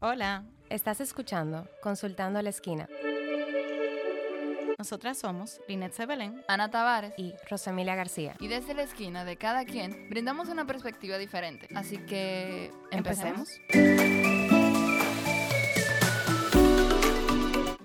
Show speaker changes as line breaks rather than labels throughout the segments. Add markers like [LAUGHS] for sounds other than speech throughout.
Hola, estás escuchando Consultando a la Esquina
Nosotras somos Linet Sebelén.
Ana Tavares.
y Rosemilia García.
Y desde la esquina de cada quien brindamos una perspectiva diferente. Así que
Empecemos.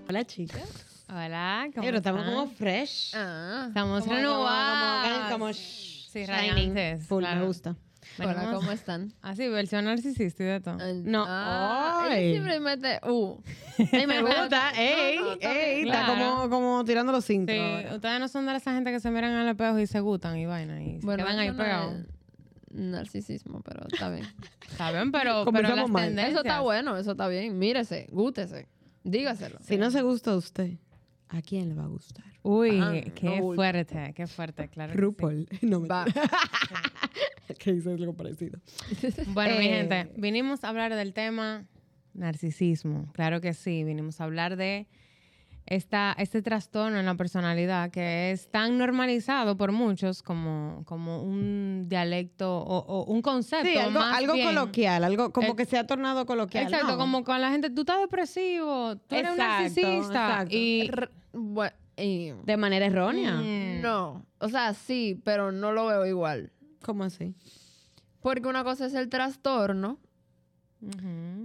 Hola, chicas.
Hola, ¿cómo
Pero estamos
están?
como fresh.
Ah.
Estamos
Como-
renovadas.
Como, como, sh-
Sí,
shining. Full,
claro.
me gusta.
Hola, ¿cómo [LAUGHS] están?
Así, versión narcisista y de todo.
No.
Ah,
Ay.
siempre mete uh. [LAUGHS]
Ey, me gusta. Ey,
No, no, está
ey, está como, como tirando los cintos.
Sí,
ahora.
ustedes no son de esa gente que se miran al espejo y se gustan y vaina y se quedan ahí pegados.
narcisismo, pero está bien. [LAUGHS]
Está bien, pero, pero las
mal.
tendencias.
Eso está bueno, eso está bien. Mírese, gútese, dígaselo.
Si no se gusta a usted, ¿a quién le va a gustar?
Uy, qué
no,
fuerte, qué fuerte, claro. que sí.
RuPaul. [LAUGHS] No me
Va. [LAUGHS]
que hizo algo parecido. [LAUGHS]
Bueno, mi gente, vinimos a hablar del tema narcisismo. Claro que sí, vinimos a hablar de esta, este trastorno en la personalidad que es tan normalizado por muchos como, como un dialecto o, o un concepto.
Sí, algo,
más
algo
bien.
coloquial, algo como
Eh,
que se ha tornado coloquial.
Exacto,
¿no?
como con la gente, tú estás depresivo, tú eres un
Exacto,
narcisista.
exacto.
Y
R- y-
De manera errónea.
Mm.
no, o sea, sí, pero no lo veo igual.
¿Cómo así?
Porque una cosa es el trastorno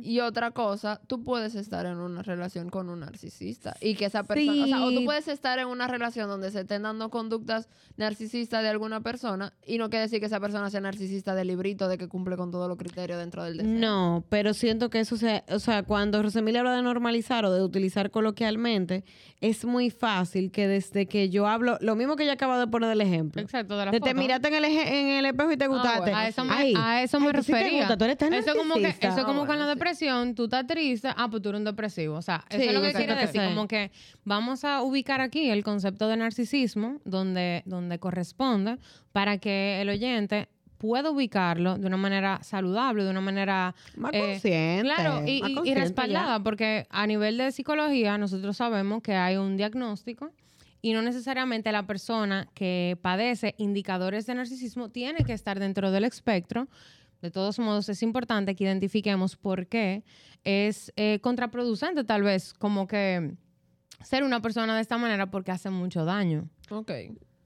Y otra cosa, tú puedes estar en una relación con un narcisista y que esa persona, o sea, o tú puedes estar en una relación donde se estén dando conductas narcisistas de alguna persona y no quiere decir que esa persona sea narcisista del librito de que cumple con todos los criterios dentro del deseo.
No, pero siento que eso se, o sea, cuando Rosemilia habla de normalizar o de utilizar coloquialmente, es muy fácil que desde que yo hablo, lo mismo que ella acaba de poner del ejemplo.
Exacto, de la
De te miraste en el, en el espejo y te gustaste.
bueno,
A eso me,
Ay,
a eso me
ay, tú sí te
refería.
gusta, tú eres tan
eso como que,
narcisista.
Eso como con la
bueno, sí.
depresión, tú estás triste, ah, pues tú eres un depresivo. O sea, eso
Sí,
es lo que quiere decir. Como que vamos a ubicar aquí el concepto de narcisismo donde, donde corresponde para que el oyente pueda ubicarlo de una manera saludable, de una manera
Más
eh,
consciente.
Claro, y,
más
y- y
consciente
respaldada, porque a nivel de psicología nosotros sabemos que hay un diagnóstico y no necesariamente la persona que padece indicadores de narcisismo tiene que estar dentro del espectro. De todos modos, es importante que identifiquemos por qué es eh, contraproducente tal vez como que ser una persona de esta manera porque hace mucho daño.
Ok.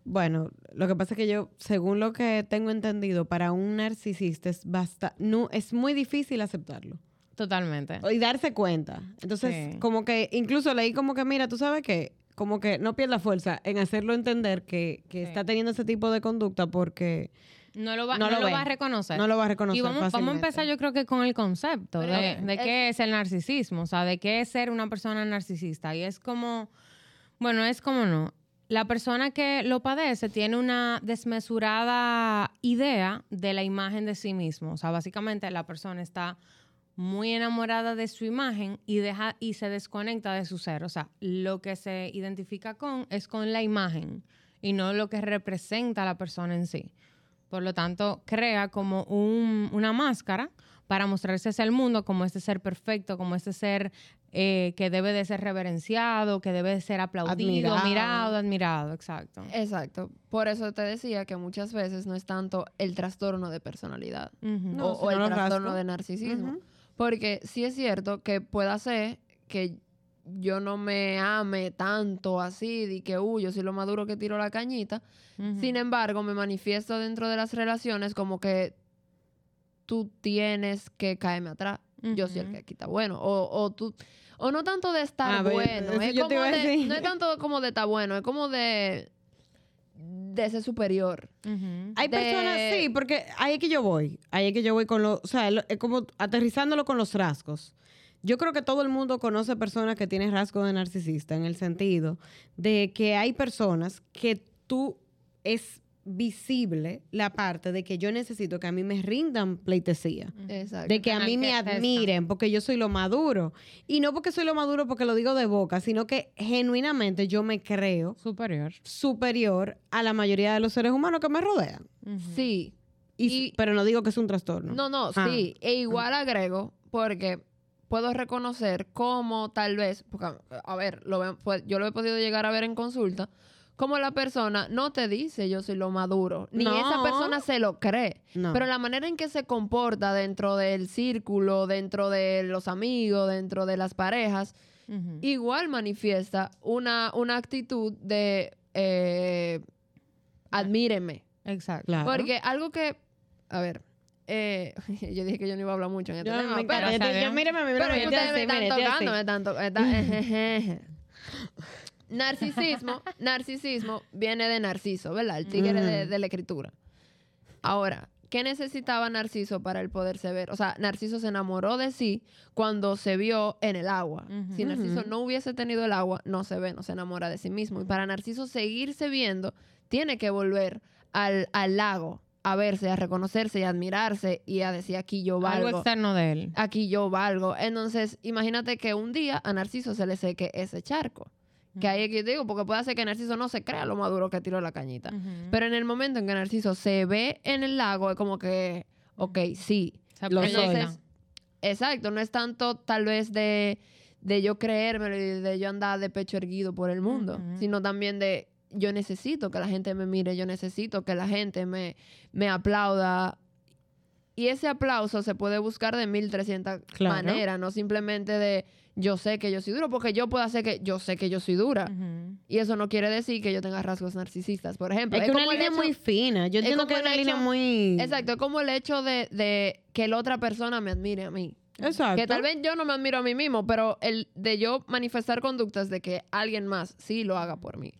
Bueno, lo que pasa es que yo, según lo que tengo entendido, para un narcisista es basta, no, es muy difícil aceptarlo.
Totalmente.
y darse cuenta. Entonces,
Sí.
como que incluso leí como que, mira, tú sabes que, como que no pierda fuerza en hacerlo entender que, que
Sí.
está teniendo ese tipo de conducta porque
No lo va,
No
no
lo
va a reconocer.
no lo va a reconocer
Y vamos, vamos a empezar, yo creo que con el concepto
Pero,
de, de
es-
qué es el narcisismo, o sea, de qué es ser una persona narcisista. Y es como, bueno, es como no. La persona que lo padece tiene una desmesurada idea de la imagen de sí mismo. O sea, básicamente la persona está muy enamorada de su imagen y deja y se desconecta de su ser. O sea, lo que se identifica con es con la imagen y no lo que representa a la persona en sí. Por lo tanto, crea como un- una máscara para mostrarse hacia el mundo como este ser perfecto, como este ser eh, que debe de ser reverenciado, que debe de ser aplaudido,
Admirado.
mirado, admirado, exacto.
Exacto. Por eso te decía que muchas veces no es tanto el trastorno de personalidad.
No,
o, el trastorno de narcisismo. Porque sí es cierto que pueda ser que yo no me ame tanto así, de que, uy, yo soy lo más duro que tiro la cañita. Sin embargo, me manifiesto dentro de las relaciones como que tú tienes que caerme atrás. Yo soy el que quita bueno. O, o tú. O no tanto de estar
A
bueno. Es como de- no es tanto como de estar bueno, es como de. de ser superior.
Hay
de-
personas, sí, porque ahí es que yo voy. Ahí es que yo voy con los, o sea, es como aterrizándolo con los rasgos. Yo creo que todo el mundo conoce personas que tienen rasgos de narcisista en el sentido de que hay personas que tú es visible la parte de que yo necesito que a mí me rindan pleitesía.
Exacto.
De que a mí me admiren porque yo soy lo maduro. Y no porque soy lo maduro porque lo digo de boca, sino que genuinamente yo me creo
Superior.
superior a la mayoría de los seres humanos que me rodean.
Sí.
Y,
Y-
pero no digo que es un trastorno.
No, no,
Ah.
sí. E igual agrego, porque puedo reconocer cómo tal vez, porque, a ver, lo pues, yo lo he podido llegar a ver en consulta, como la persona no te dice yo soy lo maduro, ni
No.
esa persona se lo cree.
No.
Pero la manera en que se comporta dentro del círculo, dentro de los amigos, dentro de las parejas, igual manifiesta una, una actitud de eh, admíreme.
Exacto.
Claro.
Porque algo que, a ver, eh, [LAUGHS] yo dije que yo no iba a hablar mucho en este
Yo,
tema,
me
pero,
Yo- yo-
bien.
mírame,
pero
mírame,
que
yo
ustedes me están
mire,
tocando,
así.
me están tocando. [LAUGHS] narcisismo, narcisismo viene de Narciso, ¿verdad? El tigre de,
Ujú.
de la escritura. Ahora, ¿qué necesitaba Narciso para el poderse ver? O sea, Narciso se enamoró de sí cuando se vio en el agua. Si Narciso no hubiese tenido el agua, no se ve, no se enamora de sí mismo. Y para Narciso seguirse viendo, tiene que volver al, al lago a verse, a reconocerse y a admirarse y a decir aquí yo valgo.
Algo externo de él.
Aquí yo valgo. Entonces, imagínate que un día a Narciso se le seque ese charco. Que ahí es que digo, porque puede ser que Narciso no se crea lo maduro que tiró la cañita. Pero en el momento en que Narciso se ve en el lago, es como que, ok, sí.
Se
Lo soy.
Entonces, exacto, no es tanto tal vez de, de yo creérmelo y de yo andar de pecho erguido por el mundo, sino también de yo necesito que la gente me mire, yo necesito que la gente me, me aplauda. Y ese aplauso se puede buscar de 1300
Claro.
maneras, no simplemente de yo sé que yo soy duro, porque yo puedo hacer que yo sé que yo soy dura. Y eso no quiere decir que yo tenga rasgos narcisistas, por ejemplo.
Es que una
como el
línea
hecho-
muy fina. Yo entiendo que es una línea muy...
Exacto, es como el hecho de, de que la otra persona me admire a mí.
Exacto.
Que tal vez yo no me admiro a mí mismo, pero el de yo manifestar conductas de que alguien más sí lo haga por mí.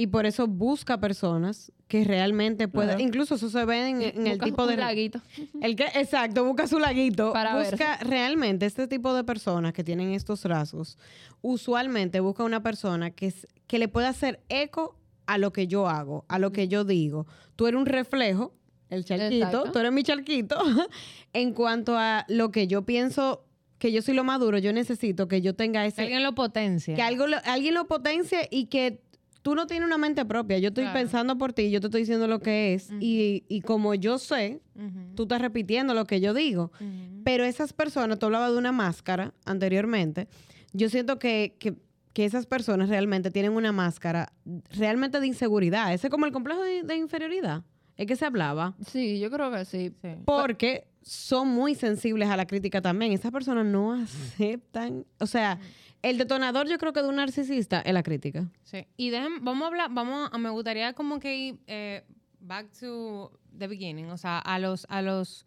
Y por eso busca personas que realmente puedan...
Claro.
Incluso eso se ve en, en el tipo
un
de...
laguito. [LAUGHS]
El que, exacto, busca su laguito.
Para
busca realmente este tipo de personas que tienen estos rasgos. Usualmente busca una persona que, que le pueda hacer eco a lo que yo hago, a lo que yo digo. Tú eres un reflejo, el charquito,
Exacto.
tú eres mi charquito. [LAUGHS] en cuanto a lo que yo pienso que yo soy lo maduro, yo necesito que yo tenga
Que
ese
alguien lo potencia.
que algo lo- alguien lo potencie y que tú no tienes una mente propia. Yo estoy
Claro.
pensando por ti, yo te estoy diciendo lo que es. y, y como yo sé,
Ujú.
tú estás repitiendo lo que yo digo. Pero esas personas, tú hablabas de una máscara anteriormente. Yo siento que, que, que esas personas realmente tienen una máscara realmente de inseguridad. Ese es como el complejo de, de inferioridad. Es que se hablaba.
Sí, yo creo que sí.
Sí.
Porque son muy sensibles a la crítica también. Esas personas no aceptan. O sea, el detonador, yo creo que de un narcisista es la crítica.
Sí. Y dejen, vamos a hablar, vamos a, me gustaría como que ir eh, back to the beginning, o sea, a los, a los,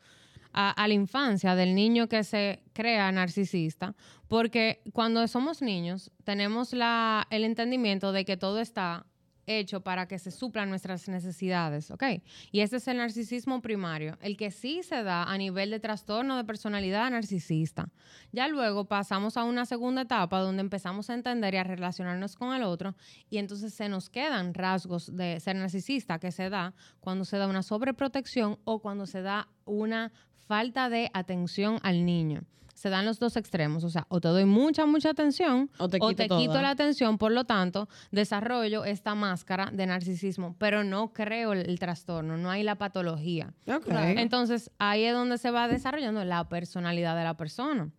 a, a la infancia del niño que se crea narcisista, porque cuando somos niños tenemos la, el entendimiento de que todo está hecho para que se suplan nuestras necesidades, ¿ok? Y ese es el narcisismo primario, el que sí se da a nivel de trastorno de personalidad narcisista. Ya luego pasamos a una segunda etapa donde empezamos a entender y a relacionarnos con el otro y entonces se nos quedan rasgos de ser narcisista que se da cuando se da una sobreprotección o cuando se da una falta de atención al niño. Se dan los dos extremos, o sea, o te doy mucha, mucha atención
O te quito toda.
quito la atención, por lo tanto, desarrollo esta máscara de narcisismo, pero no creo el, el trastorno, no hay la patología. Entonces, ahí es donde se va desarrollando la personalidad de la persona.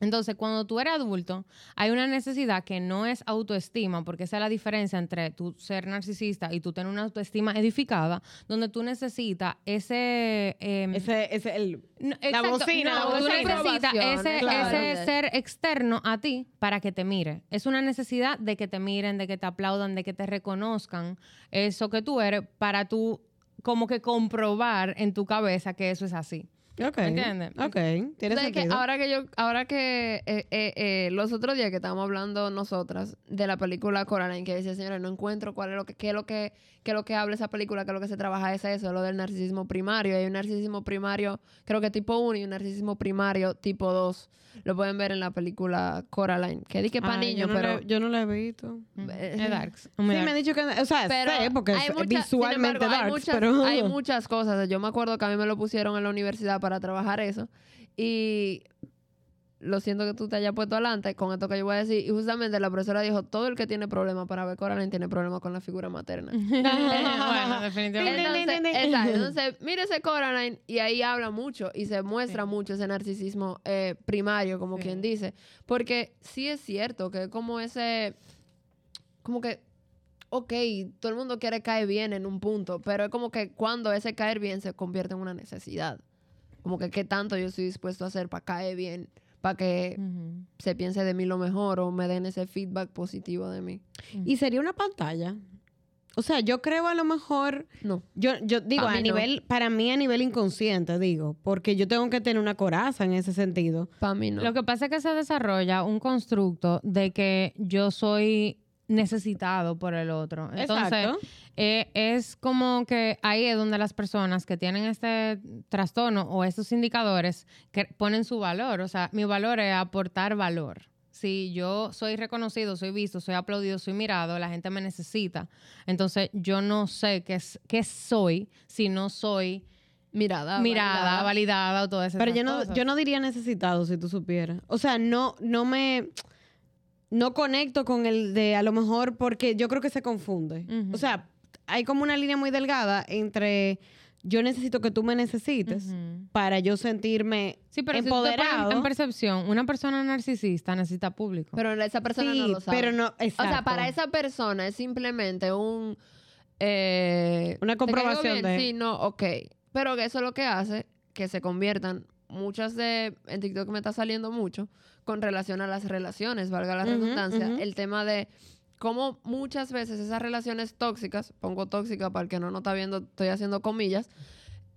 Entonces, cuando tú eres adulto, hay una necesidad que no es autoestima, porque esa es la diferencia entre tú ser narcisista y tú tener una autoestima edificada, donde tú necesitas ese... em,
Ese, el,
no,
La
exacto,
bocina,
no, tú necesitas ese,
claro.
ese ser externo a ti para que te mire. Es una necesidad de que te miren, de que te aplaudan, de que te reconozcan eso que tú eres para tú como que comprobar en tu cabeza que eso es así.
Ok.
¿Me entiendes?
Ok, tiene
¿Sabes qué?
sentido.
ahora que yo, ahora que eh, eh, eh, los otros días que estábamos hablando nosotras de la película Coraline, que decía, señora, no encuentro cuál es lo que, qué es lo que, qué es lo que habla esa película, qué es lo que se trabaja, es eso, lo del narcisismo primario. Hay un narcisismo primario, creo que tipo 1 y un narcisismo primario tipo 2. Lo pueden ver en la película Coraline, que di que para niños,
yo no
pero...
yo no la he visto.
Ujú.
Eh,
Es darks.
Sí, me han dicho que, o sea,
Pero
sé, porque
hay
visualmente
embargo, hay
darks,
muchas,
pero...
hay [LAUGHS] muchas cosas. Yo me acuerdo que a mí me lo pusieron en la universidad para trabajar eso. Y lo siento que tú te hayas puesto adelante con esto que yo voy a decir. Y justamente la profesora dijo, todo el que tiene problemas para ver Coraline tiene problemas con la figura materna. [LAUGHS] [LAUGHS]
bueno, definitivamente.
Entonces, exacto. [LAUGHS] Entonces, mire ese Coraline y ahí habla mucho y se muestra
Sí.
mucho ese narcisismo eh, primario, como
Sí.
quien dice. Porque sí es cierto que como ese, como que ok, todo el mundo quiere caer bien en un punto, pero es como que cuando ese caer bien se convierte en una necesidad. Como que qué tanto yo estoy dispuesto a hacer para caer bien, para que se piense de mí lo mejor o me den ese feedback positivo de mí.
Y sería una pantalla. O sea, yo creo a lo mejor,
No.
yo, yo digo, a
mí no.
nivel, para mí a nivel inconsciente, digo, porque yo tengo que tener una coraza en ese sentido.
Para mí no.
Lo que pasa es que se desarrolla un constructo de que yo soy necesitado por el otro. Entonces, eh, es como que ahí es donde las personas que tienen este trastorno o estos indicadores que ponen su valor. O sea, mi valor es aportar valor. Si yo soy reconocido, soy visto, soy aplaudido, soy mirado, la gente me necesita. Entonces, yo no sé qué, es- qué soy si no soy
mirada.
mirada,
validada.
validada o todas esas
Pero yo no,
cosas.
yo no diría necesitado si tú supieras. O sea, no, no me, no conecto con el de a lo mejor porque yo creo que se confunde. O sea, hay como una línea muy delgada entre yo necesito que tú me necesites para yo sentirme
Sí, pero si
empoderado.
en percepción, una persona narcisista necesita público.
Pero esa persona
sí,
no lo sabe.
pero no,
O sea,
exacto.
para esa persona es simplemente un... eh,
Una
¿te caigo
comprobación de-
Sí, no, ok. Pero que eso es lo que hace que se conviertan muchas de... En TikTok me está saliendo mucho con relación a las relaciones, valga la
Ujú,
redundancia.
ujú.
El tema de cómo muchas veces esas relaciones tóxicas, pongo tóxica para el que no nos está viendo, estoy haciendo comillas,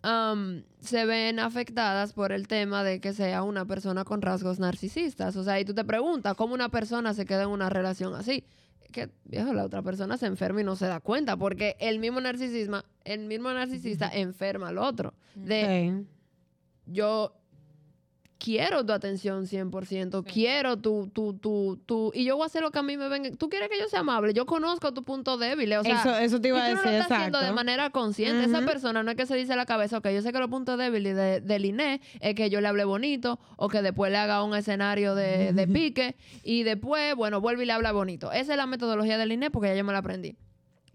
am, se ven afectadas por el tema de que sea una persona con rasgos narcisistas. O sea, y tú te preguntas cómo una persona se queda en una relación así. Que, viejo, la otra persona se enferma y no se da cuenta, porque el mismo narcisismo, el mismo narcisista enferma al otro. De
Sí.
Yo quiero tu atención 100%, quiero tu, tu, tu, tu, y yo voy a hacer lo que a mí me venga. Tú quieres que yo sea amable, yo conozco tu punto débil, o sea,
eso, eso te iba a
tú no
decir,
lo estás haciendo de manera consciente. Esa persona no es que se dice en la cabeza, ok, yo sé que los puntos débiles de, del Inés es que yo le hable bonito o que después le haga un escenario de, de [LAUGHS] pique y después, bueno, vuelve y le habla bonito. Esa es la metodología del Inés porque ya yo me la aprendí.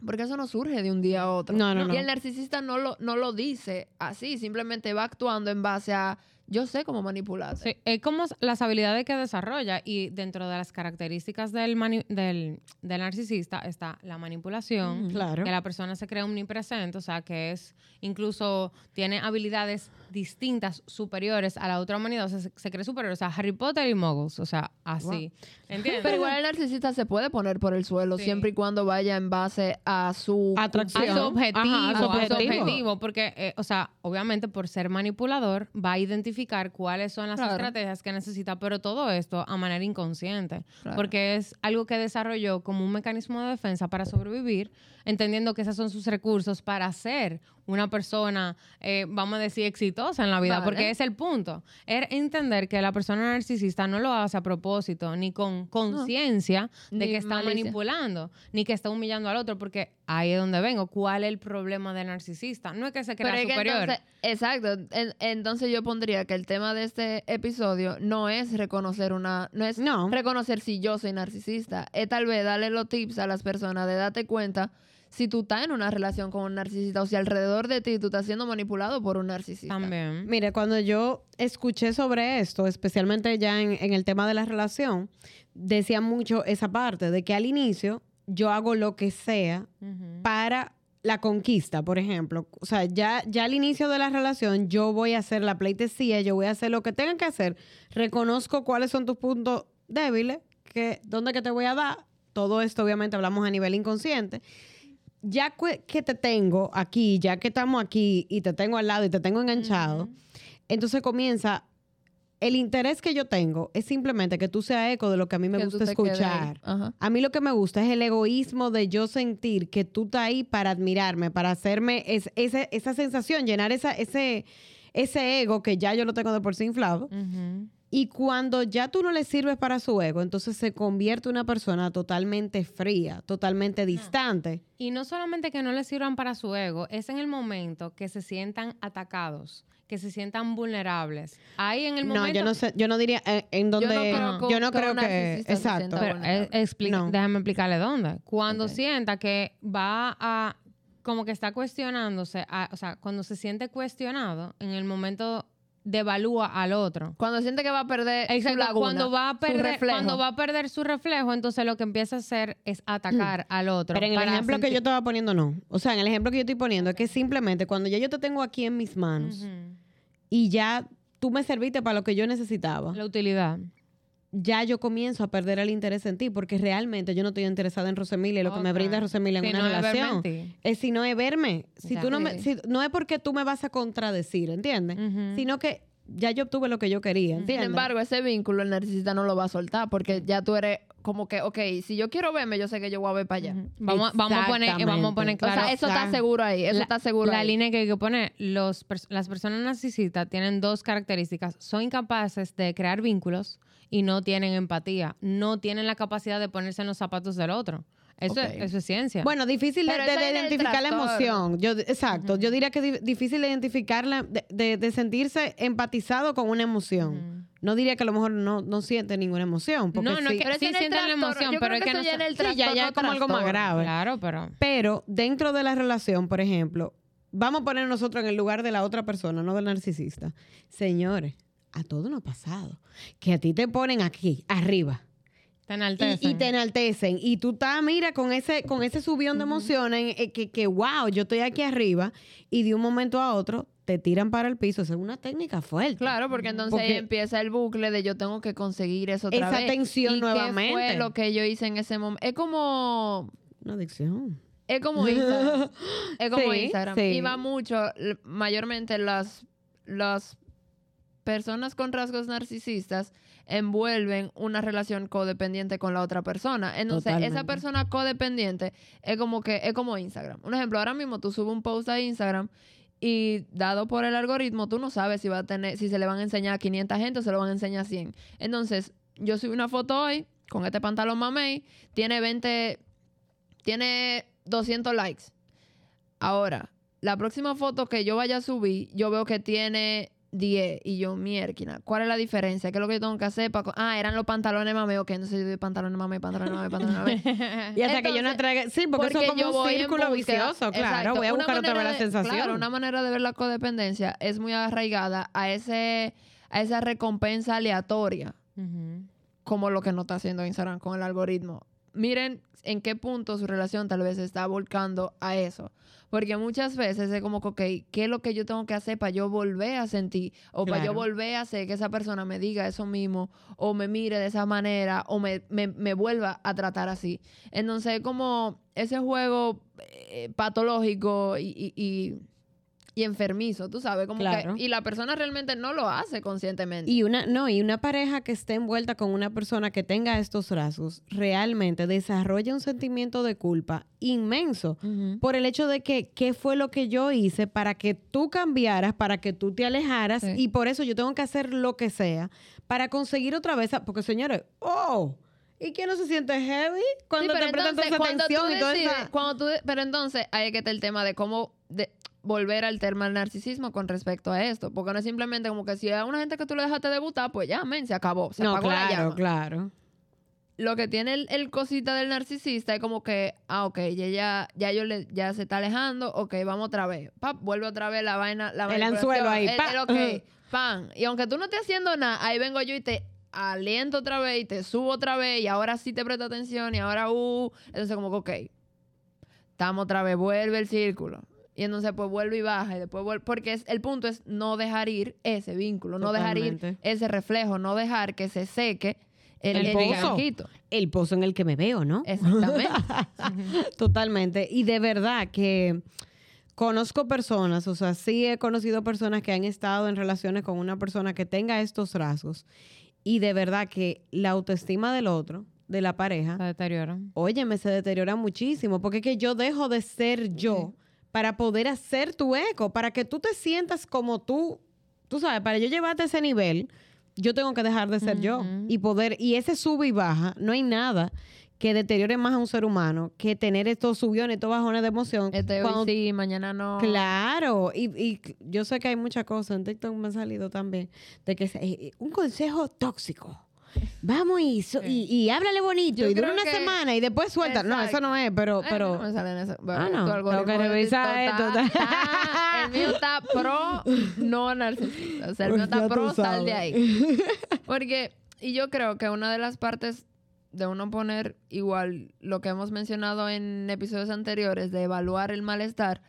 Porque eso no surge de un día a otro.
No, no, no.
Y el narcisista no lo, no lo dice así, simplemente va actuando en base a yo sé cómo manipularte.
Sí, es como las habilidades que desarrolla y dentro de las características del, mani- del, del narcisista está la manipulación,
Claro.
que la persona se cree omnipresente, o sea, que es incluso tiene habilidades distintas, superiores a la otra humanidad, o sea, se, se cree superior, o sea, Harry Potter y Muggles, o sea, así. ¿Entiendes?
Pero igual el narcisista se puede poner por el suelo
Sí.
siempre y cuando vaya en base a su
Atracción.
a su objetivo,
Ajá, a su
a su
objetivo.
objetivo, porque, eh, o sea, obviamente por ser manipulador va a identificar cuáles son las
Claro.
estrategias que necesita, pero todo esto a manera inconsciente,
Claro.
porque es algo que desarrolló como un mecanismo de defensa para sobrevivir, entendiendo que esos son sus recursos para ser una persona, eh, vamos a decir, exitosa en la vida,
Vale.
porque es el punto. Es entender que la persona narcisista no lo hace a propósito, ni con conciencia de
Ni
que está
malicia.
manipulando, ni que está humillando al otro, porque ahí es donde vengo. ¿Cuál es el problema del narcisista? No es que se crea
Pero es que
superior.
entonces- exacto. En- entonces yo pondría que el tema de este episodio no es reconocer una, no es
No.
reconocer si yo soy narcisista, es tal vez darle los tips a las personas de darte cuenta si tú estás en una relación con un narcisista o si alrededor de ti tú estás siendo manipulado por un narcisista.
También.
Mire, cuando yo escuché sobre esto, especialmente ya en, en el tema de la relación, decía mucho esa parte de que al inicio yo hago lo que sea para la conquista, por ejemplo. O sea, ya, ya al inicio de la relación yo voy a hacer la pleitesía, yo voy a hacer lo que tengan que hacer. Reconozco cuáles son tus puntos débiles, que, dónde que te voy a dar. Todo esto obviamente hablamos a nivel inconsciente. Ya que te tengo aquí, ya que estamos aquí y te tengo al lado y te tengo enganchado, entonces comienza... El interés que yo tengo es simplemente que tú seas eco de lo que a mí me
Que
gusta escuchar. A mí lo que me gusta es el egoísmo de yo sentir que tú estás ahí para admirarme, para hacerme es- ese- esa sensación, llenar esa, ese, ese ego que ya yo lo tengo de por sí inflado. Y cuando ya tú no le sirves para su ego, entonces se convierte en una persona totalmente fría, totalmente distante.
Y no solamente que no les sirvan para su ego, es en el momento que se sientan atacados, que se sientan vulnerables. Ahí en el
No,
momento...
yo no sé, yo no diría eh, en donde
no creo que-
yo no
que
creo que
narcisista se
exacto.
Pero, eh, explica-
No.
Déjame explicarle dónde. Cuando sienta que va a, como que está cuestionándose, a- o sea, cuando se siente cuestionado, en el momento devalúa al otro.
Cuando siente que va a perder su laguna,
cuando va a
su
perder,
reflejo.
cuando va a perder su reflejo, entonces lo que empieza a hacer es atacar al otro.
Pero en el ejemplo que yo estaba poniendo, no. O sea, en el ejemplo que yo estoy poniendo es que simplemente cuando ya yo te tengo aquí en mis manos y ya tú me serviste para lo que yo necesitaba,
La utilidad.
Ya yo comienzo a perder el interés en ti porque realmente yo no estoy interesada en Rosemilia y lo que me brinda Rosemilia en una
no
relación. Es si no es verme. Si
Ya.
tú no, me, si- no es porque tú me vas a contradecir, ¿entiendes? Sino que ya yo obtuve lo que yo quería,
Sin embargo, ese vínculo el narcisista no lo va a soltar porque ya tú eres como que, ok, si yo quiero verme, yo sé que yo voy a ver para allá.
Vamos, a- vamos a poner, eh, vamos a poner
O
claro.
sea, eso está seguro ahí, eso
la,
está seguro
la
ahí.
línea que hay que poner, los, las personas narcisistas tienen dos características. Son incapaces de crear vínculos y no tienen empatía. No tienen la capacidad de ponerse en los zapatos del otro. Eso, es- eso es ciencia.
Bueno, difícil de, identificar la emoción. Yo, exacto. Yo diría que es di- difícil de identificarla, de, de- de sentirse empatizado con una emoción. No diría que a lo mejor no, no siente ninguna emoción. Porque
No, no,
sí-
que-
Pero
sí sienten la emoción,
Yo
pero
creo
es que no
ya en el
Sí, ya- ya es como algo más grave.
Claro, pero...
Pero dentro de la relación, por ejemplo, vamos a poner nosotros en el lugar de la otra persona, no del narcisista. Señores, a todo nos ha pasado. Que a ti te ponen aquí, arriba.
Te
Y,
enaltecen.
y te enaltecen. Y tú estás, mira, con ese, con ese subión de emociones, eh, que, que wow, yo estoy aquí arriba. Y de un momento a otro te tiran para el piso. Esa es una técnica fuerte.
Claro, porque entonces
Porque-
ahí empieza el bucle de yo tengo que conseguir eso otra
Esa
vez.
tensión
¿Y ¿Qué
nuevamente.
fue lo que yo hice en ese momento? Es como
Una adicción.
Es como Instagram. [LAUGHS] es como
Sí,
Instagram.
sí.
Y va mucho, mayormente las, las personas con rasgos narcisistas envuelven una relación codependiente con la otra persona. Entonces, esa persona codependiente es como que es como Instagram. Un ejemplo, ahora mismo tú subes un post a Instagram y dado por el algoritmo, tú no sabes si va a tener si se le van a enseñar a 500 gente o se lo van a enseñar a 100. Entonces, yo subí una foto hoy con este pantalón mamey, tiene 20 tiene 200 likes. Ahora, la próxima foto que yo vaya a subir, yo veo que tiene 10 y yo, mierda, ¿cuál es la diferencia? ¿Qué es lo que yo tengo que hacer? para Ah, eran los pantalones mame, ok, entonces yo doy pantalones mame, pantalones mame, pantalones mame. [LAUGHS]
Y hasta que yo no traiga. Sí, porque, eso es como un círculo vicioso, claro.
Exacto.
Voy a
Una
buscar otra vez la sensación.
Claro, una manera de ver la codependencia es muy arraigada a ese a esa recompensa aleatoria como lo que no está haciendo Instagram con el algoritmo. Miren en qué punto su relación tal vez se está volcando a eso. Porque muchas veces es como que, ok, ¿qué es lo que yo tengo que hacer para yo volver a sentir? O para yo volver a hacer que esa persona me diga eso mismo, o me mire de esa manera, o me, me- me vuelva a tratar así. Entonces, es como ese juego eh, patológico y, y- y- y enfermizo, tú sabes, como
Claro.
que... Y la persona realmente no lo hace conscientemente.
Y una, no, y una pareja que esté envuelta con una persona que tenga estos rasgos, realmente desarrolla un sentimiento de culpa inmenso por el hecho de que qué fue lo que yo hice para que tú cambiaras, para que tú te alejaras,
Sí.
y por eso yo tengo que hacer lo que sea para conseguir otra vez, a- porque señores, oh, ¿y quién no se siente heavy cuando
Sí,
te prestan toda esa atención y
decides-
esa...
cuando tú pero entonces ahí que está el tema de cómo de- volver al tema del narcisismo con respecto a esto. Porque no es simplemente como que si a una gente que tú le dejaste debutar, pues ya, men, se acabó. Se
No,
apagó la
claro,
llama.
claro.
Lo que tiene el, el cosita del narcisista es como que, ah, ok, ya, ya, ya, yo le, ya se está alejando, ok, vamos otra vez. Pap, vuelve otra vez la vaina. La
El anzuelo ahí,
el-
pa.
el ok, pan. Y aunque tú no estés haciendo nada, ahí vengo yo y te aliento otra vez y te subo otra vez y ahora sí te presto atención y ahora, uh. Entonces, como que, ok, estamos otra vez, vuelve el círculo. Y entonces, pues vuelve y baja y después vuelve. Porque es, el punto es no dejar ir ese vínculo, no dejar ir ese reflejo, no dejar que se seque el,
El
el
pozo. El pozo en el que me veo, ¿no?
Exactamente. [LAUGHS]
Totalmente. Y de verdad que conozco personas, o sea, sí he conocido personas que han estado en relaciones con una persona que tenga estos rasgos. Y de verdad que la autoestima del otro, de la pareja,
Se deteriora.
óyeme, se deteriora muchísimo. Porque es que yo dejo de ser yo para poder hacer tu eco, para que tú te sientas como tú. Tú sabes, para yo llevarte a ese nivel, yo tengo que dejar de ser yo y poder. Y ese sube y baja, no hay nada que deteriore más a un ser humano que tener estos subiones, estos bajones de emoción.
Este
cuando-
hoy sí, mañana no.
Claro, y, y yo sé que hay muchas cosas, en TikTok me ha salido también, de que es eh, un consejo tóxico. [LAUGHS] vamos y, so- y, y háblale bonito
Yo
y dura una
que-
semana y después suelta. No, eso no es, pero,
Ay,
pero
no me en eso.
Ah, no. Tengo que revisar esto.
está- está- el mío está pro, no narcisista. O sea, el mío
Pues
está pro, sal de ahí. Porque, y yo creo que una de las partes de uno poner igual lo que hemos mencionado en episodios anteriores, de evaluar el malestar,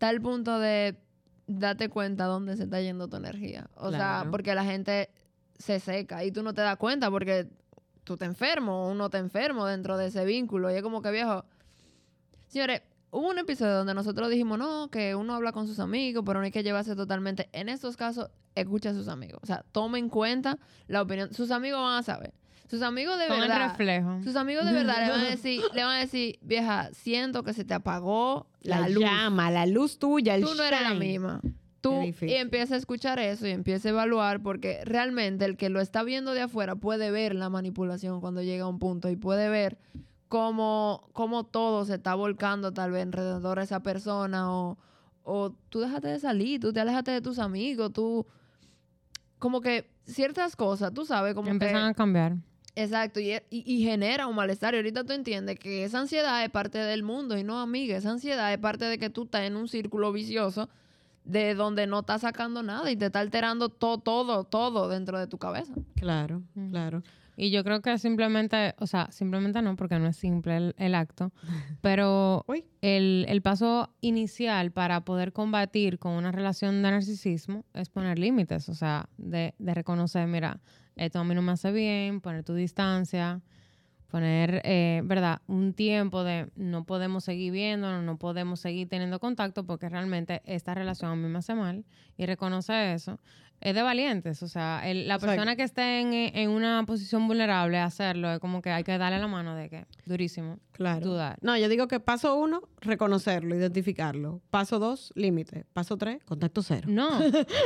el punto de date cuenta dónde se está yendo tu energía. O sea, porque la gente se seca y tú no te das cuenta porque tú te enfermo, uno te enfermo dentro de ese vínculo. Y es como que viejo. Señores, hubo un episodio donde nosotros dijimos, no, que uno habla con sus amigos, pero no hay que llevarse totalmente. En estos casos, escucha a sus amigos. O sea, tome en cuenta la opinión. Sus amigos van a saber. Sus amigos de
Son el
verdad.
reflejo.
Sus amigos de verdad le van a decir, le van a decir, vieja, siento que se te apagó la,
la,
luz.
llama, la luz tuya, el
Tú no eres la
shine.
misma. Tú y empieza a escuchar eso y empieza a evaluar porque realmente el que lo está viendo de afuera puede ver la manipulación cuando llega a un punto y puede ver cómo, cómo todo se está volcando tal vez alrededor de esa persona o, o tú déjate de salir, tú te alejaste de tus amigos, tú como que ciertas cosas, tú sabes, como
Empiezan
que
a cambiar.
Exacto, y, y- y genera un malestar. Y ahorita tú entiendes que esa ansiedad es parte del mundo y no, amiga, esa ansiedad es parte de que tú estás en un círculo vicioso de donde no estás sacando nada y te está alterando todo, todo, todo dentro de tu cabeza.
Claro, claro.
Y yo creo que simplemente, o sea, simplemente no, porque no es simple el, el acto, [LAUGHS] pero el, el paso inicial para poder combatir con una relación de narcisismo es poner límites, o sea, de, de reconocer, mira, esto a mí no me hace bien, poner tu distancia, poner, eh, ¿verdad? Un tiempo de no podemos seguir viéndonos, no podemos seguir teniendo contacto porque realmente esta relación a mí me hace mal y reconocer eso es de valientes, o sea, el- la persona que esté en, en una posición vulnerable a hacerlo es como que hay que darle la mano de que durísimo,
Claro.
dudar.
No, yo digo que paso uno, reconocerlo, identificarlo. Paso dos, límite. Paso tres, contacto cero.
No,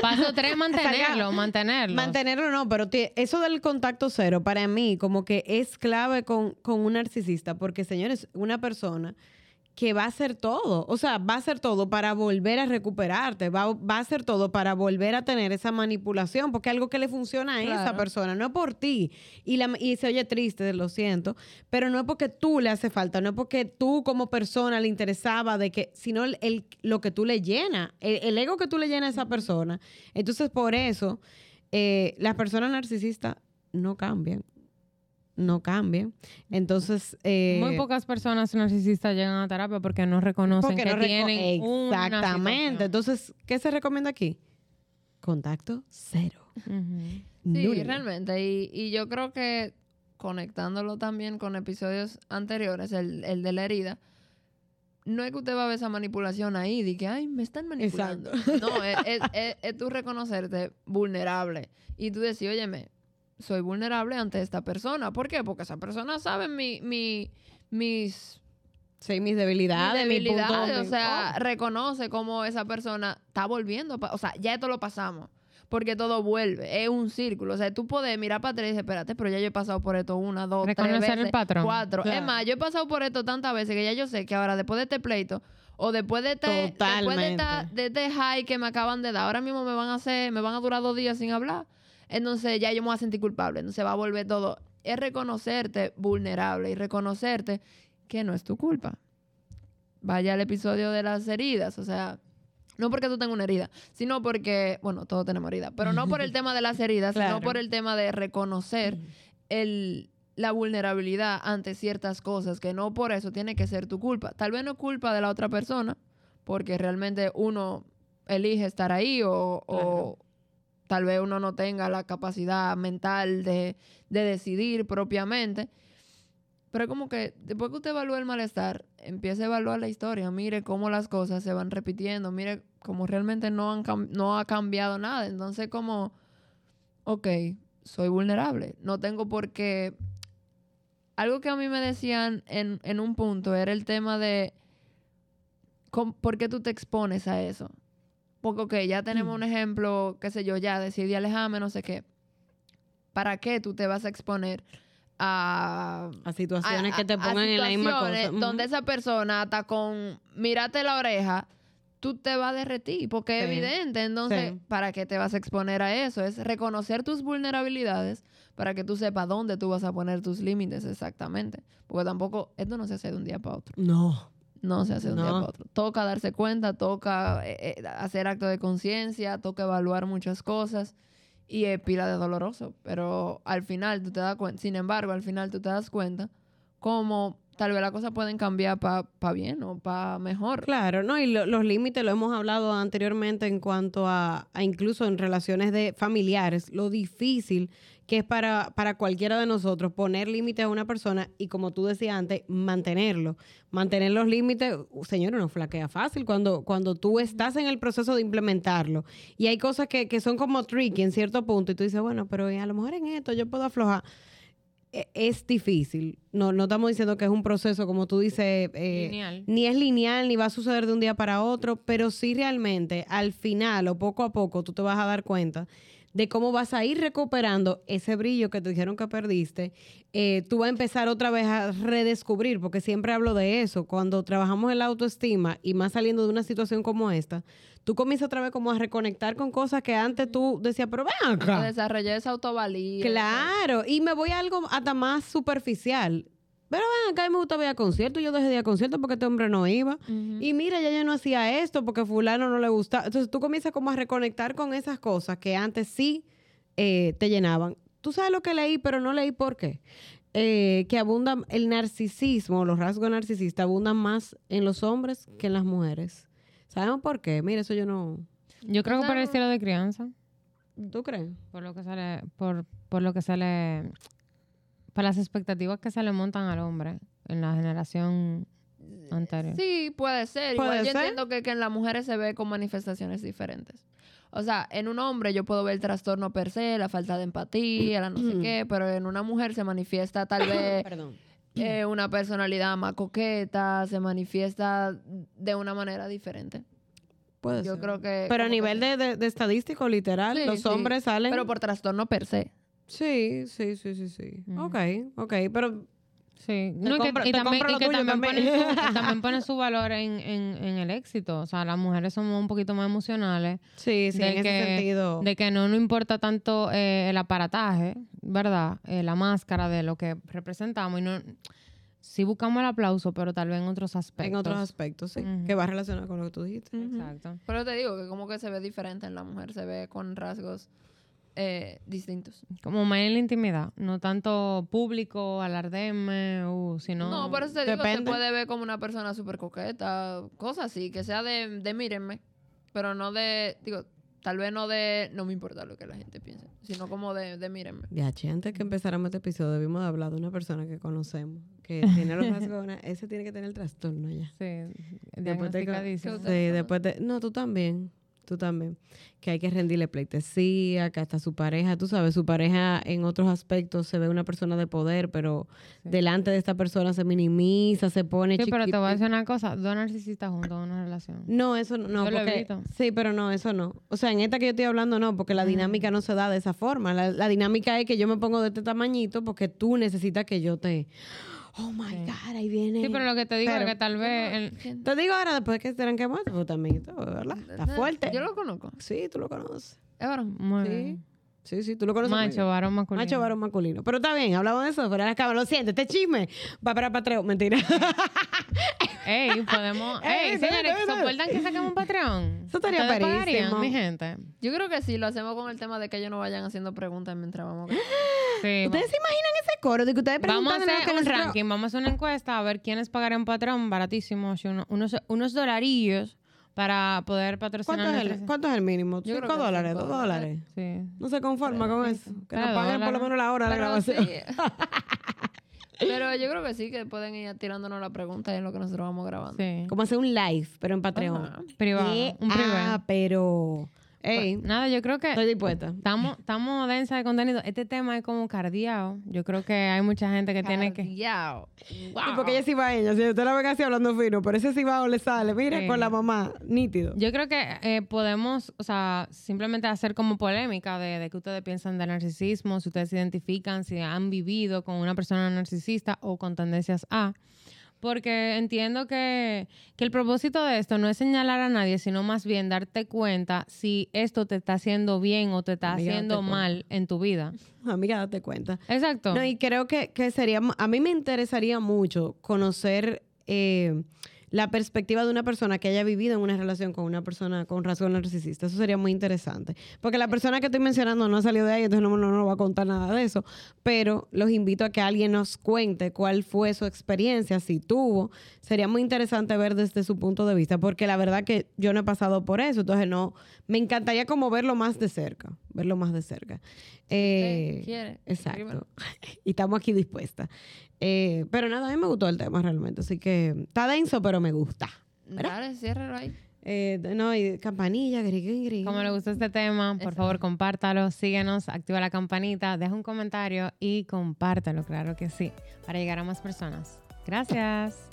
paso tres, [LAUGHS] mantenerlo, mantenerlo.
Mantenerlo no, pero eso del contacto cero para mí como que es clave con, con un narcisista, porque señores, una persona que va a hacer todo, o sea, va a hacer todo para volver a recuperarte, va, va a hacer todo para volver a tener esa manipulación, porque es algo que le funciona a esa persona, no es por ti. Y, la, y se oye triste, lo siento, pero no es porque tú le hace falta, no es porque tú como persona le interesaba de que, sino el, el- lo que tú le llena, el, el ego que tú le llenas a esa persona. Entonces, por eso, eh, las personas narcisistas no cambian. No cambian. Entonces, eh,
Muy pocas personas narcisistas llegan a terapia porque no reconocen
porque
que
no reco-
tienen
Exactamente. Entonces, ¿qué se recomienda aquí? Contacto cero.
Sí, realmente. Y, y yo creo que conectándolo también con episodios anteriores, el, el de la herida, no es que usted va a ver esa manipulación ahí, de que, ay, me están manipulando. No, es, es, es- es tú reconocerte vulnerable. Y tú decir, óyeme, soy vulnerable ante esta persona. ¿Por qué? Porque esa persona sabe mi, mi, mis
Sí, mis debilidades.
mis
mi punto-
debilidades, o sea,
oh.
reconoce cómo esa persona está volviendo, o sea, ya esto lo pasamos, porque todo vuelve, es un círculo, o sea, tú puedes mirar para atrás y decir, espérate, pero ya yo he pasado por esto una, dos, tres
Reconocer
veces,
el patrón.
cuatro, es
Claro.
más, yo he pasado por esto tantas veces que ya yo sé que ahora después de este pleito, o después de este, después de, esta- de este high que me acaban de dar, ahora mismo me van a hacer, me van a durar dos días sin hablar, entonces ya yo me voy a sentir culpable, entonces va a volver todo, es reconocerte vulnerable y reconocerte que no es tu culpa vaya al episodio de las heridas, o sea, no porque tú tengas una herida, sino porque, bueno, todos tenemos heridas, pero no por el [LAUGHS] tema de las heridas,
Claro.
sino por el tema de reconocer el, la vulnerabilidad ante ciertas cosas, que no por eso tiene que ser tu culpa. Tal vez no es culpa de la otra persona, porque realmente uno elige estar ahí o, o tal vez uno no tenga la capacidad mental de, de decidir propiamente. Pero es como que después que usted evalúa el malestar, empiece a evaluar la historia. Mire cómo las cosas se van repitiendo. Mire cómo realmente no, han no ha cambiado nada. Entonces, como, ok, soy vulnerable. No tengo por qué. Algo que a mí me decían en, en un punto era el tema de por qué tú te expones a eso. Porque, ok, ya tenemos un ejemplo, qué sé yo, ya decidí alejarme, no sé qué. ¿Para qué tú te vas a exponer a
A situaciones
a-
que te
a
pongan en la misma cosa.
Donde esa persona hasta con mirate la oreja tú te vas a derretir, porque es evidente. Entonces,
Sí.
¿para qué te vas a exponer a eso? Es reconocer tus vulnerabilidades para que tú sepas dónde tú vas a poner tus límites exactamente. Porque tampoco, esto no se hace de un día para otro.
No.
No se hace de un día para otro. Toca darse cuenta, toca eh, eh, hacer acto de conciencia, toca evaluar muchas cosas y es pila de doloroso. Pero al final tú te das cuenta, sin embargo, al final tú te das cuenta cómo tal vez las cosas pueden cambiar para bien o para mejor.
Claro, no, y lo- los límites lo hemos hablado anteriormente en cuanto a, incluso en relaciones de familiares, lo difícil que es para, para cualquiera de nosotros poner límites a una persona y como tú decías antes, mantenerlo. Mantener los límites, uh, señor, no flaquea fácil cuando, cuando tú estás en el proceso de implementarlo. Y hay cosas que, que son como tricky en cierto punto y tú dices, bueno, pero a lo mejor en esto yo puedo aflojar. E- Es difícil. No, no estamos diciendo que es un proceso, como tú dices, eh, ni es lineal, ni va a suceder de un día para otro, pero sí realmente al final o poco a poco tú te vas a dar cuenta de cómo vas a ir recuperando ese brillo que te dijeron que perdiste. Eh, tú vas a empezar otra vez a redescubrir, porque siempre hablo de eso, cuando trabajamos en la autoestima y más saliendo de una situación como esta, tú comienzas otra vez como a reconectar con cosas que antes tú decías, pero ven acá.
desarrollar esa autovalía.
Claro, y me voy a algo hasta más superficial. Pero ven acá, a mí me gusta ver a conciertos, yo dejé de ir a conciertos porque este hombre no iba. Y mira, ya yo no hacía esto porque fulano no le gustaba. Entonces tú comienzas como a reconectar con esas cosas que antes sí eh, te llenaban. Tú sabes lo que leí, pero no leí por qué. Eh, que abundan el narcisismo, los rasgos narcisistas abundan más en los hombres que en las mujeres. ¿Sabemos por qué? Mira, eso yo no...
Yo creo que por el estilo de crianza.
¿Tú crees?
Por lo que se le, por, por lo que se por las expectativas que se le montan al hombre en la generación anterior.
Sí, puede ser.
Puede
Igual yo
ser.
entiendo que, que en las mujeres se ve con manifestaciones diferentes. O sea, en un hombre yo puedo ver el trastorno per se, la falta de empatía, la no sé qué, pero en una mujer se manifiesta tal [COUGHS] vez eh, una personalidad más coqueta, se manifiesta de una manera diferente.
Puede
Yo
ser.
creo que...
Pero a nivel
que-
de, de- de estadístico, literal,
Sí,
los
sí.
hombres salen...
Pero por trastorno per se.
Sí, sí, sí, sí, sí.
Ujú.
Ok, ok, pero
Sí, no, y que, y también, y que
tuyo
también. Pone su, y también pone [LAUGHS] su valor en, en, en el éxito. O sea, las mujeres somos un poquito más emocionales.
sí, sí,
de
en ese
que,
sentido.
De que no nos importa tanto eh, el aparataje, ¿verdad? Eh, la máscara de lo que representamos. Y no, sí buscamos el aplauso, pero tal vez en otros aspectos.
En otros aspectos, sí. Que va relacionado con lo que tú dijiste.
Exacto.
Pero te digo que como que se ve diferente en la mujer, se ve con rasgos eh, distintos.
Como más en la intimidad. No tanto público, alardeme, uh, sino...
No, por eso te digo, se puede ver como una persona súper coqueta, cosas así, que sea de, de mírenme, pero no de, digo, tal vez no de, no me importa lo que la gente piense, sino como de, de mírenme.
Ya, che, antes que empezáramos este episodio, debimos de hablar de una persona que conocemos, que [LAUGHS] tiene los rasgos, na- ese tiene que tener el trastorno ya.
Sí,
Después.
¿Qué
Sí, después de... No, tú también. Tú también. Que hay que rendirle pleitesía, que hasta su pareja, tú sabes, su pareja en otros aspectos se ve una persona de poder, pero
Sí.
delante de esta persona se minimiza, se pone
Sí, pero te voy a decir una cosa. Dos narcisistas juntos en una relación.
No, eso no, no porque, sí, pero no, eso no. O sea, en esta que yo estoy hablando no, porque la dinámica no se da de esa forma. La, la dinámica es que yo me pongo de este tamañito porque tú necesitas que yo te... Oh, my
Sí.
God, ahí viene...
Sí, pero lo que te digo
Pero-
es que tal vez...
Te digo ahora, después que serán quemados, pues también, ¿verdad? Está fuerte.
Yo lo conozco.
Sí, tú lo conoces.
Es varón.
Muy
Sí.
bien.
Sí, sí, tú lo conoces.
Macho, varón masculino.
Macho, varón masculino. Pero está bien, hablamos de eso, pero las cámaras, lo siento, este chisme va para Patreon. Mentira. [LAUGHS]
Ey, podemos...
Ey,
señores,
no, no.
¿soportan que saquemos un Patreon?
Eso estaría
¿Ustedes pagarían,
parísimo.
mi gente?
Yo creo que sí, lo hacemos con el tema de que ellos no vayan haciendo preguntas mientras vamos. [GASPS]
Sí.
¿Ustedes se imaginan coro de que ustedes
Vamos a hacer un ranking, vamos a hacer una encuesta a ver quiénes pagarían Patreon baratísimo, si uno- unos, unos dolarillos para poder patrocinar
¿Cuánto es, el,
nuestras-
¿Cuánto es el mínimo?
Yo
¿Cinco dólares? ¿Dos dólares?
Sí.
No se conforma con eso. Que nos paguen por lo menos la hora de
Pero
grabación.
sí. [LAUGHS] Pero yo creo que sí, que pueden ir tirándonos la pregunta en lo que nosotros vamos grabando.
Sí.
Como hacer un live, pero en Patreon.
Ajá.
Privado.
Eh,
un privado.
Ah, pero... Ey,
Nada, yo creo que
estoy dispuesta.
estamos, estamos densa de contenido. Este tema es como cardiao. Yo creo que hay mucha gente que tiene que...
Cardiao.
Sí, porque ella es cibaeña, si usted la ven así hablando fino, pero ese cibao le sale, mire,
Sí.
con la mamá, nítido.
Yo creo que eh, podemos, o sea, simplemente hacer como polémica de, de qué ustedes piensan del narcisismo, si ustedes se identifican, si han vivido con una persona narcisista o con tendencias a. Porque entiendo que, que el propósito de esto no es señalar a nadie, sino más bien darte cuenta si esto te está haciendo bien o te está
Amiga,
haciendo
cuenta.
mal en tu vida. [LAUGHS]
Amiga, date cuenta.
Exacto.
No, y creo que, que sería, a mí me interesaría mucho conocer eh, la perspectiva de una persona que haya vivido en una relación con una persona con rasgos narcisistas. Eso sería muy interesante. Porque la persona que estoy mencionando no ha salido de ahí, entonces no, no nos va a contar nada de eso. Pero los invito a que alguien nos cuente cuál fue su experiencia, si tuvo. Sería muy interesante ver desde su punto de vista, porque la verdad que yo no he pasado por eso, entonces no, me encantaría como verlo más de cerca, verlo más de cerca. Eh,
quiere,
Exacto. [LAUGHS] y estamos aquí dispuestas. Eh, pero nada, a mí me gustó el tema realmente, así que está denso, pero me gusta.
Dale, ciérralo ahí.
Eh, no, y campanilla, gris, gris.
Como le gustó este tema, por favor, compártalo, síguenos, activa la campanita, deja un comentario y compártelo, claro que sí, para llegar a más personas. Gracias.